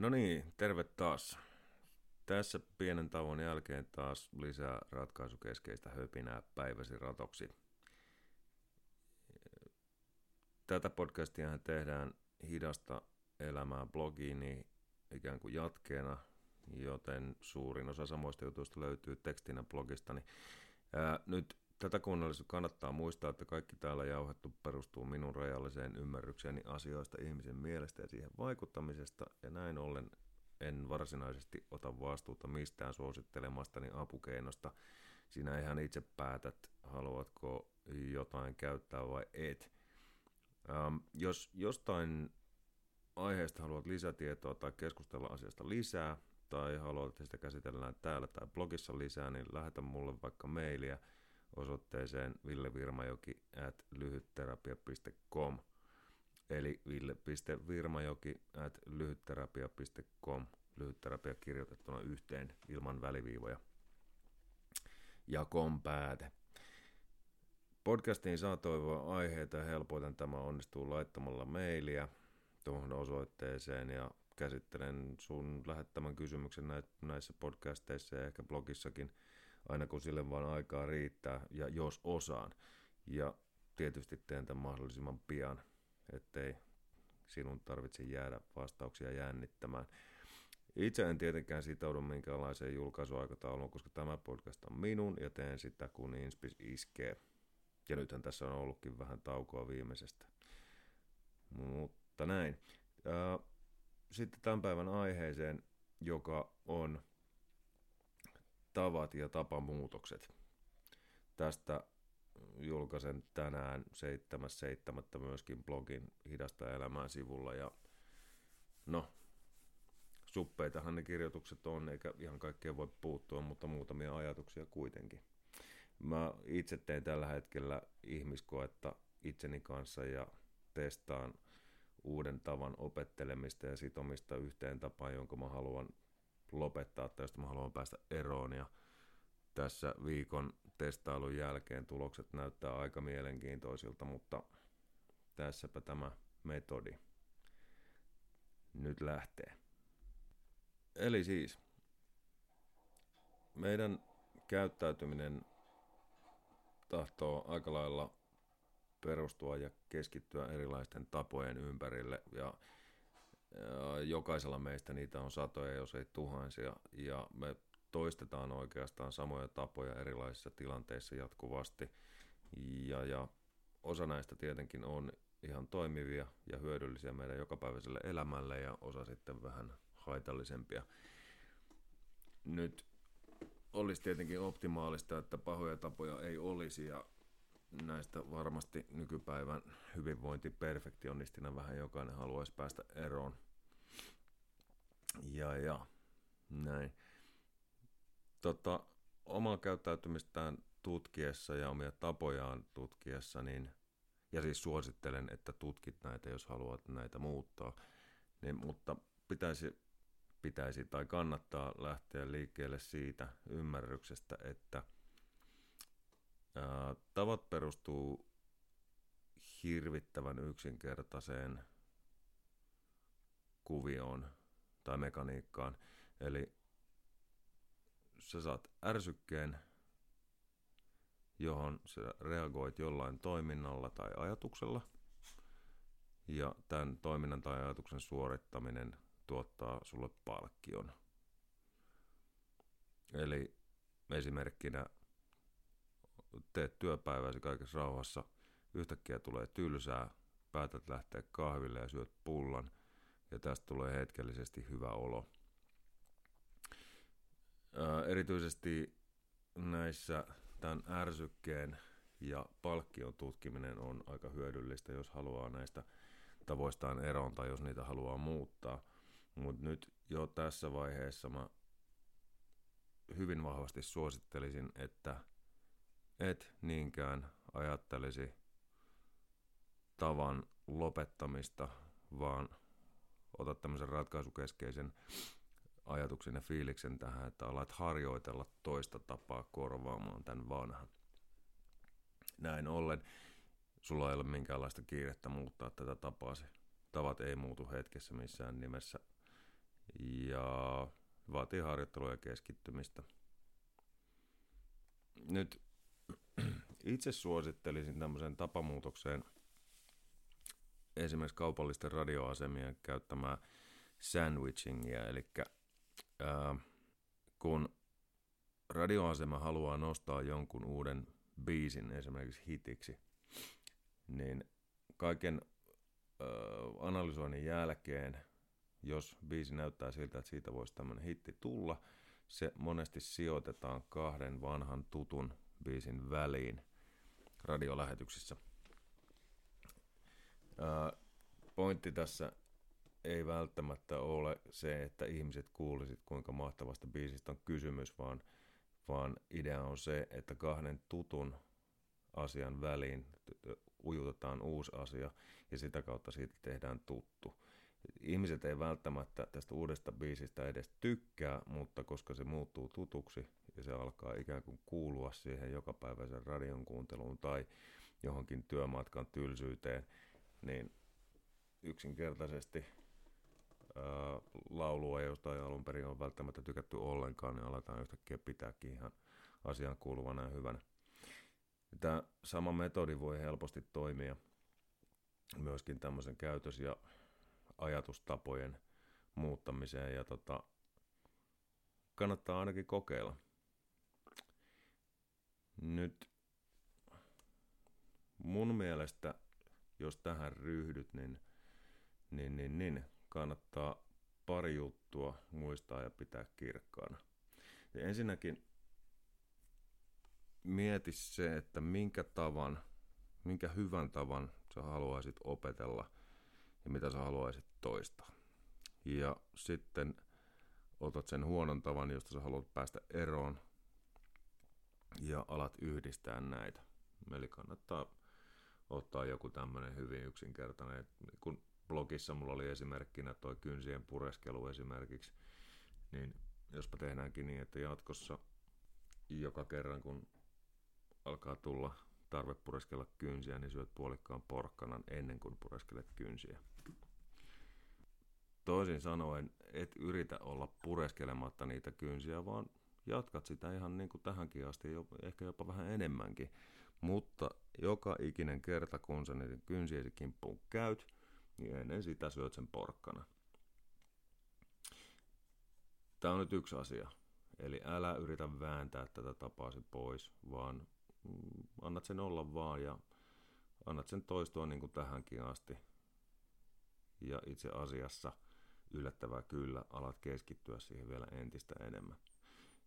No niin, terve taas. Tässä pienen tauon jälkeen taas lisää ratkaisukeskeistä höpinää päiväsi ratoksi. Tätä podcastia tehdään hidasta elämää blogiin niin ikään kuin jatkeena, joten suurin osa samoista jutuista löytyy tekstinä blogistani. Ää, nyt tätä kuunnellessa kannattaa muistaa, että kaikki täällä jauhettu perustuu minun rajalliseen ymmärrykseeni asioista ihmisen mielestä ja siihen vaikuttamisesta, ja näin ollen en varsinaisesti ota vastuuta mistään suosittelemastani apukeinosta. Sinä ihan itse päätät, haluatko jotain käyttää vai et. Ähm, jos jostain aiheesta haluat lisätietoa tai keskustella asiasta lisää, tai haluat, että sitä käsitellään täällä tai blogissa lisää, niin lähetä mulle vaikka mailia – osoitteeseen villevirmajoki at lyhytterapia.com eli ville.virmajoki at lyhytterapia.com lyhytterapia kirjoitettuna yhteen ilman väliviivoja. Ja kom pääte. Podcastiin saa toivoa aiheita ja helpoiten tämä onnistuu laittamalla mailia tuohon osoitteeseen ja käsittelen sun lähettämän kysymyksen näissä podcasteissa ja ehkä blogissakin – aina kun sille vaan aikaa riittää ja jos osaan. Ja tietysti teen tämän mahdollisimman pian, ettei sinun tarvitse jäädä vastauksia jännittämään. Itse en tietenkään sitoudu minkäänlaiseen julkaisuaikatauluun, koska tämä podcast on minun ja teen sitä kun Inspis iskee. Ja nythän tässä on ollutkin vähän taukoa viimeisestä. Mutta näin. Sitten tämän päivän aiheeseen, joka on tavat ja tapamuutokset. Tästä julkaisen tänään 7.7. myöskin blogin Hidasta elämää sivulla ja no, suppeitahan ne kirjoitukset on, eikä ihan kaikkea voi puuttua, mutta muutamia ajatuksia kuitenkin. Mä itse teen tällä hetkellä ihmiskoetta itseni kanssa ja testaan uuden tavan opettelemista ja sitomista yhteen tapaan, jonka mä haluan lopettaa josta mä haluan päästä eroon ja tässä viikon testailun jälkeen tulokset näyttää aika mielenkiintoisilta, mutta tässäpä tämä metodi nyt lähtee. Eli siis meidän käyttäytyminen tahtoo aika lailla perustua ja keskittyä erilaisten tapojen ympärille ja jokaisella meistä niitä on satoja, jos ei tuhansia, ja me toistetaan oikeastaan samoja tapoja erilaisissa tilanteissa jatkuvasti, ja, ja osa näistä tietenkin on ihan toimivia ja hyödyllisiä meidän jokapäiväiselle elämälle, ja osa sitten vähän haitallisempia. Nyt olisi tietenkin optimaalista, että pahoja tapoja ei olisi, ja näistä varmasti nykypäivän hyvinvointiperfektionistina vähän jokainen haluaisi päästä eroon. Ja, ja näin. Tota, omaa käyttäytymistään tutkiessa ja omia tapojaan tutkiessa, niin, ja siis suosittelen, että tutkit näitä, jos haluat näitä muuttaa, niin, mutta pitäisi, pitäisi tai kannattaa lähteä liikkeelle siitä ymmärryksestä, että – tavat perustuu hirvittävän yksinkertaiseen kuvioon tai mekaniikkaan. Eli sä saat ärsykkeen, johon sä reagoit jollain toiminnalla tai ajatuksella. Ja tämän toiminnan tai ajatuksen suorittaminen tuottaa sulle palkkion. Eli esimerkkinä teet työpäiväsi kaikessa rauhassa, yhtäkkiä tulee tylsää, päätät lähteä kahville ja syöt pullan, ja tästä tulee hetkellisesti hyvä olo. Ää, erityisesti näissä tämän ärsykkeen ja palkkion tutkiminen on aika hyödyllistä, jos haluaa näistä tavoistaan eroon tai jos niitä haluaa muuttaa. Mutta nyt jo tässä vaiheessa mä hyvin vahvasti suosittelisin, että et niinkään ajattelisi tavan lopettamista, vaan otat tämmöisen ratkaisukeskeisen ajatuksen ja fiiliksen tähän, että alat harjoitella toista tapaa korvaamaan tämän vanhan. Näin ollen sulla ei ole minkäänlaista kiirettä muuttaa tätä tapaasi. Tavat ei muutu hetkessä missään nimessä. ja vaatii harjoittelua ja keskittymistä. Nyt itse suosittelisin tämmöiseen tapamuutokseen esimerkiksi kaupallisten radioasemien käyttämää sandwichingia, eli ää, kun radioasema haluaa nostaa jonkun uuden biisin esimerkiksi hitiksi, niin kaiken ää, analysoinnin jälkeen, jos biisi näyttää siltä, että siitä voisi tämmöinen hitti tulla, se monesti sijoitetaan kahden vanhan tutun biisin väliin radiolähetyksissä. Pointti tässä ei välttämättä ole se, että ihmiset kuulisit, kuinka mahtavasta biisistä on kysymys, vaan, vaan idea on se, että kahden tutun asian väliin ujutetaan uusi asia ja sitä kautta siitä tehdään tuttu. Ihmiset ei välttämättä tästä uudesta biisistä edes tykkää, mutta koska se muuttuu tutuksi ja se alkaa ikään kuin kuulua siihen jokapäiväisen radion kuunteluun tai johonkin työmatkan tylsyyteen, niin yksinkertaisesti ää, laulua, josta ei alun perin ole välttämättä tykätty ollenkaan, niin aletaan yhtäkkiä pitääkin ihan asian kuuluvana ja hyvänä. Tämä sama metodi voi helposti toimia myöskin tämmöisen käytös- ja ajatustapojen muuttamiseen ja tota, kannattaa ainakin kokeilla. Nyt mun mielestä, jos tähän ryhdyt, niin, niin, niin, niin kannattaa pari juttua muistaa ja pitää kirkkaana. Ja ensinnäkin mieti se, että minkä tavan, minkä hyvän tavan sä haluaisit opetella ja mitä sä haluaisit toistaa. Ja sitten otat sen huonon tavan, josta sä haluat päästä eroon ja alat yhdistää näitä. Eli kannattaa ottaa joku tämmöinen hyvin yksinkertainen, kun blogissa mulla oli esimerkkinä toi kynsien pureskelu esimerkiksi, niin jospa tehdäänkin niin, että jatkossa joka kerran kun alkaa tulla tarve pureskella kynsiä, niin syöt puolikkaan porkkanan ennen kuin pureskelet kynsiä. Toisin sanoen, et yritä olla pureskelematta niitä kynsiä, vaan jatkat sitä ihan niin kuin tähänkin asti, ehkä jopa vähän enemmänkin. Mutta joka ikinen kerta, kun sä niiden kynsiesi kimppuun käyt, niin ennen sitä syöt sen porkkana. Tämä on nyt yksi asia. Eli älä yritä vääntää tätä tapaasi pois, vaan mm, annat sen olla vaan ja annat sen toistua niin kuin tähänkin asti. Ja itse asiassa yllättävää kyllä alat keskittyä siihen vielä entistä enemmän.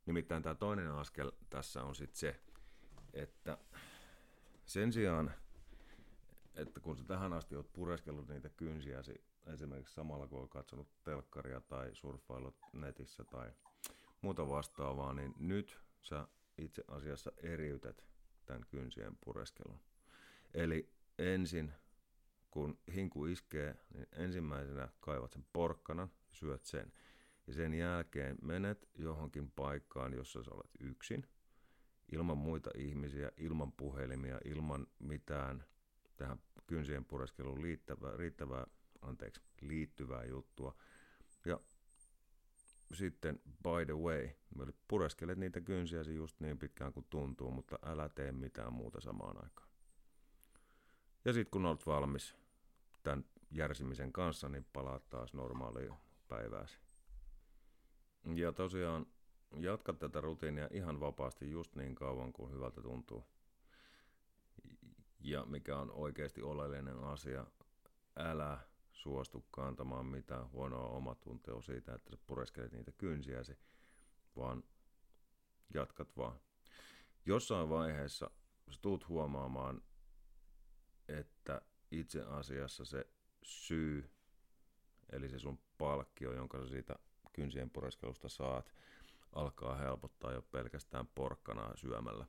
Nimittäin tämä toinen askel tässä on sitten se, että sen sijaan, että kun sä tähän asti oot pureskellut niitä kynsiäsi esimerkiksi samalla kun oot katsonut telkkaria tai surffailut netissä tai muuta vastaavaa, niin nyt sä itse asiassa eriytät tämän kynsien pureskelun. Eli ensin, kun hinku iskee, niin ensimmäisenä kaivat sen porkkanan, syöt sen. Ja sen jälkeen menet johonkin paikkaan, jossa sä olet yksin, ilman muita ihmisiä, ilman puhelimia, ilman mitään tähän kynsien pureskeluun liittävää, riittävää, anteeksi, liittyvää juttua. Ja sitten, by the way, pureskelet niitä kynsiäsi just niin pitkään kuin tuntuu, mutta älä tee mitään muuta samaan aikaan. Ja sitten kun olet valmis tämän järsimisen kanssa, niin palaat taas normaaliin päivääsi. Ja tosiaan jatka tätä rutiinia ihan vapaasti just niin kauan kuin hyvältä tuntuu. Ja mikä on oikeasti oleellinen asia, älä suostu kantamaan mitään huonoa omatuntoa siitä, että sä pureskelet niitä kynsiäsi, vaan jatkat vaan. Jossain vaiheessa sä tuut huomaamaan, että itse asiassa se syy, eli se sun palkkio, jonka sä siitä kynsien pureskelusta saat, alkaa helpottaa jo pelkästään porkkanaa syömällä.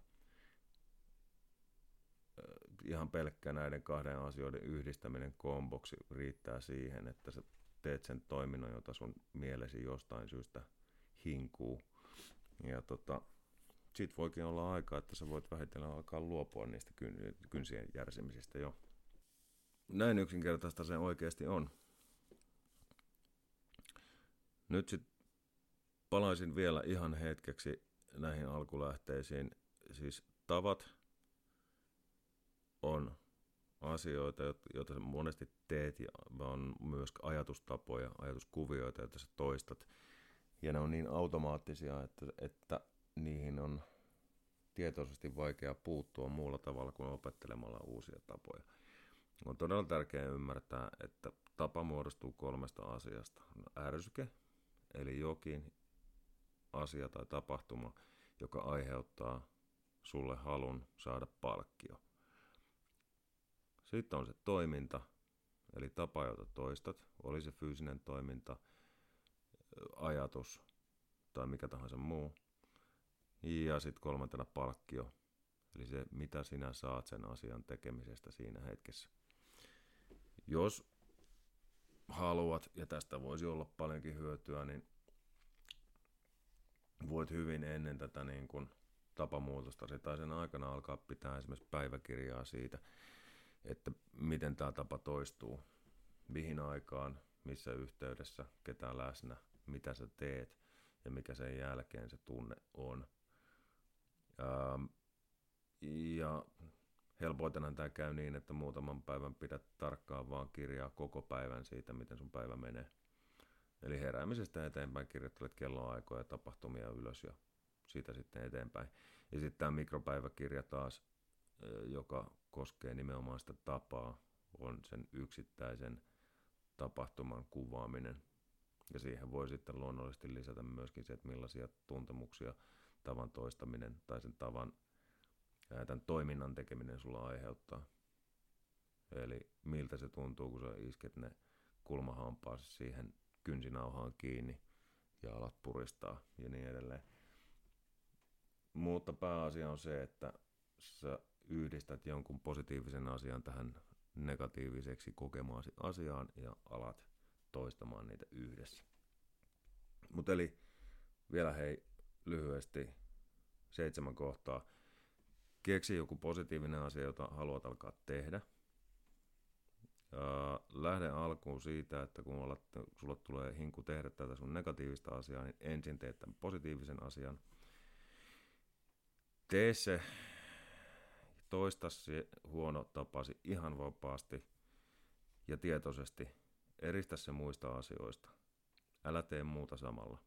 Ihan pelkkä näiden kahden asioiden yhdistäminen komboksi riittää siihen, että sä teet sen toiminnon, jota sun mielesi jostain syystä hinkuu. Ja tota, sit voikin olla aika, että sä voit vähitellen alkaa luopua niistä kynsien järsimisistä jo. Näin yksinkertaista se oikeasti on. Nyt sitten palaisin vielä ihan hetkeksi näihin alkulähteisiin. Siis tavat on asioita, joita monesti teet, ja on myös ajatustapoja, ajatuskuvioita, joita sä toistat. Ja ne on niin automaattisia, että, että niihin on tietoisesti vaikea puuttua muulla tavalla kuin opettelemalla uusia tapoja. On todella tärkeää ymmärtää, että tapa muodostuu kolmesta asiasta. Ärsyke, eli jokin asia tai tapahtuma, joka aiheuttaa sulle halun saada palkkio. Sitten on se toiminta, eli tapa, jota toistat, oli se fyysinen toiminta, ajatus tai mikä tahansa muu. Ja sitten kolmantena palkkio, eli se mitä sinä saat sen asian tekemisestä siinä hetkessä. Jos haluat, ja tästä voisi olla paljonkin hyötyä, niin voit hyvin ennen tätä niin kuin tapamuutosta tai sen aikana alkaa pitää esimerkiksi päiväkirjaa siitä, että miten tämä tapa toistuu, mihin aikaan, missä yhteydessä, ketä läsnä, mitä sä teet ja mikä sen jälkeen se tunne on. Ja helpoitenhan tämä käy niin, että muutaman päivän pidät tarkkaan vaan kirjaa koko päivän siitä, miten sun päivä menee. Eli heräämisestä eteenpäin kirjoittelet kelloaikoja ja tapahtumia ylös ja siitä sitten eteenpäin. Ja sitten tämä mikropäiväkirja taas, joka koskee nimenomaan sitä tapaa, on sen yksittäisen tapahtuman kuvaaminen. Ja siihen voi sitten luonnollisesti lisätä myöskin se, että millaisia tuntemuksia tavan toistaminen tai sen tavan tämän toiminnan tekeminen sulla aiheuttaa. Eli miltä se tuntuu, kun sä isket ne kulmahampaasi siihen kynsinauhaan kiinni ja alat puristaa ja niin edelleen. Mutta pääasia on se, että sä yhdistät jonkun positiivisen asian tähän negatiiviseksi kokemaasi asiaan ja alat toistamaan niitä yhdessä. Mutta eli vielä hei lyhyesti seitsemän kohtaa. Keksi joku positiivinen asia, jota haluat alkaa tehdä. Ja lähde alkuun siitä, että kun alat, sulla tulee hinku tehdä tätä sun negatiivista asiaa, niin ensin teet tämän positiivisen asian. Tee se toista se huono tapasi ihan vapaasti ja tietoisesti. Eristä se muista asioista. Älä tee muuta samalla.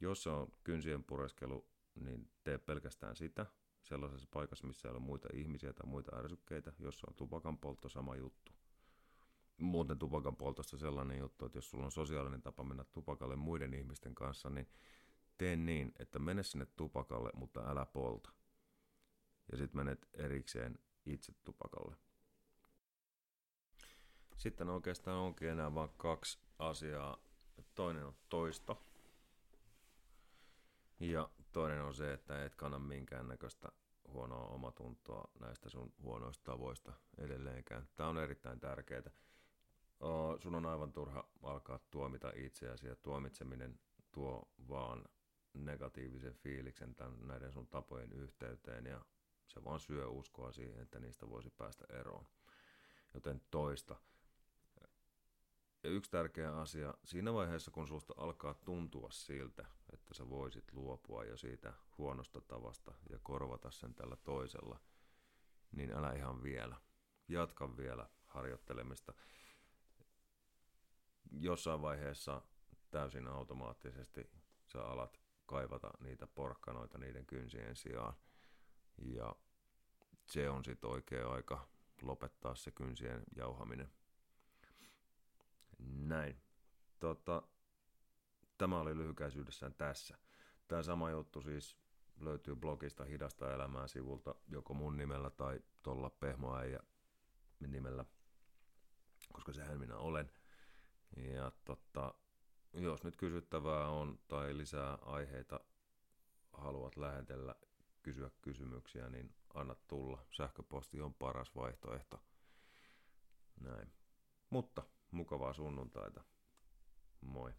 Jos se on kynsien pureskelu, niin tee pelkästään sitä sellaisessa paikassa, missä ei ole muita ihmisiä tai muita ärsykkeitä. Jos se on tupakan poltto, sama juttu. Muuten tupakan poltosta sellainen juttu, että jos sulla on sosiaalinen tapa mennä tupakalle muiden ihmisten kanssa, niin tee niin, että mene sinne tupakalle, mutta älä polta ja sitten menet erikseen itse tupakalle. Sitten oikeastaan onkin enää vain kaksi asiaa. Toinen on toisto. Ja toinen on se, että et kanna minkäännäköistä huonoa omatuntoa näistä sun huonoista tavoista edelleenkään. Tämä on erittäin tärkeää. Sun on aivan turha alkaa tuomita itseäsi ja tuomitseminen tuo vaan negatiivisen fiiliksen tämän, näiden sun tapojen yhteyteen ja se vaan syö uskoa siihen, että niistä voisi päästä eroon. Joten toista. Ja yksi tärkeä asia, siinä vaiheessa kun susta alkaa tuntua siltä, että sä voisit luopua jo siitä huonosta tavasta ja korvata sen tällä toisella, niin älä ihan vielä. Jatka vielä harjoittelemista. Jossain vaiheessa täysin automaattisesti sä alat kaivata niitä porkkanoita niiden kynsien sijaan – ja se on sitten oikea aika lopettaa se kynsien jauhaminen. Näin. Tota, tämä oli lyhykäisyydessään tässä. Tämä sama juttu siis löytyy blogista Hidasta elämää sivulta joko mun nimellä tai tuolla Pehmoäijä nimellä, koska sehän minä olen. Ja tota, jos nyt kysyttävää on tai lisää aiheita haluat lähetellä kysyä kysymyksiä, niin anna tulla. Sähköposti on paras vaihtoehto. Näin. Mutta mukavaa sunnuntaita. Moi.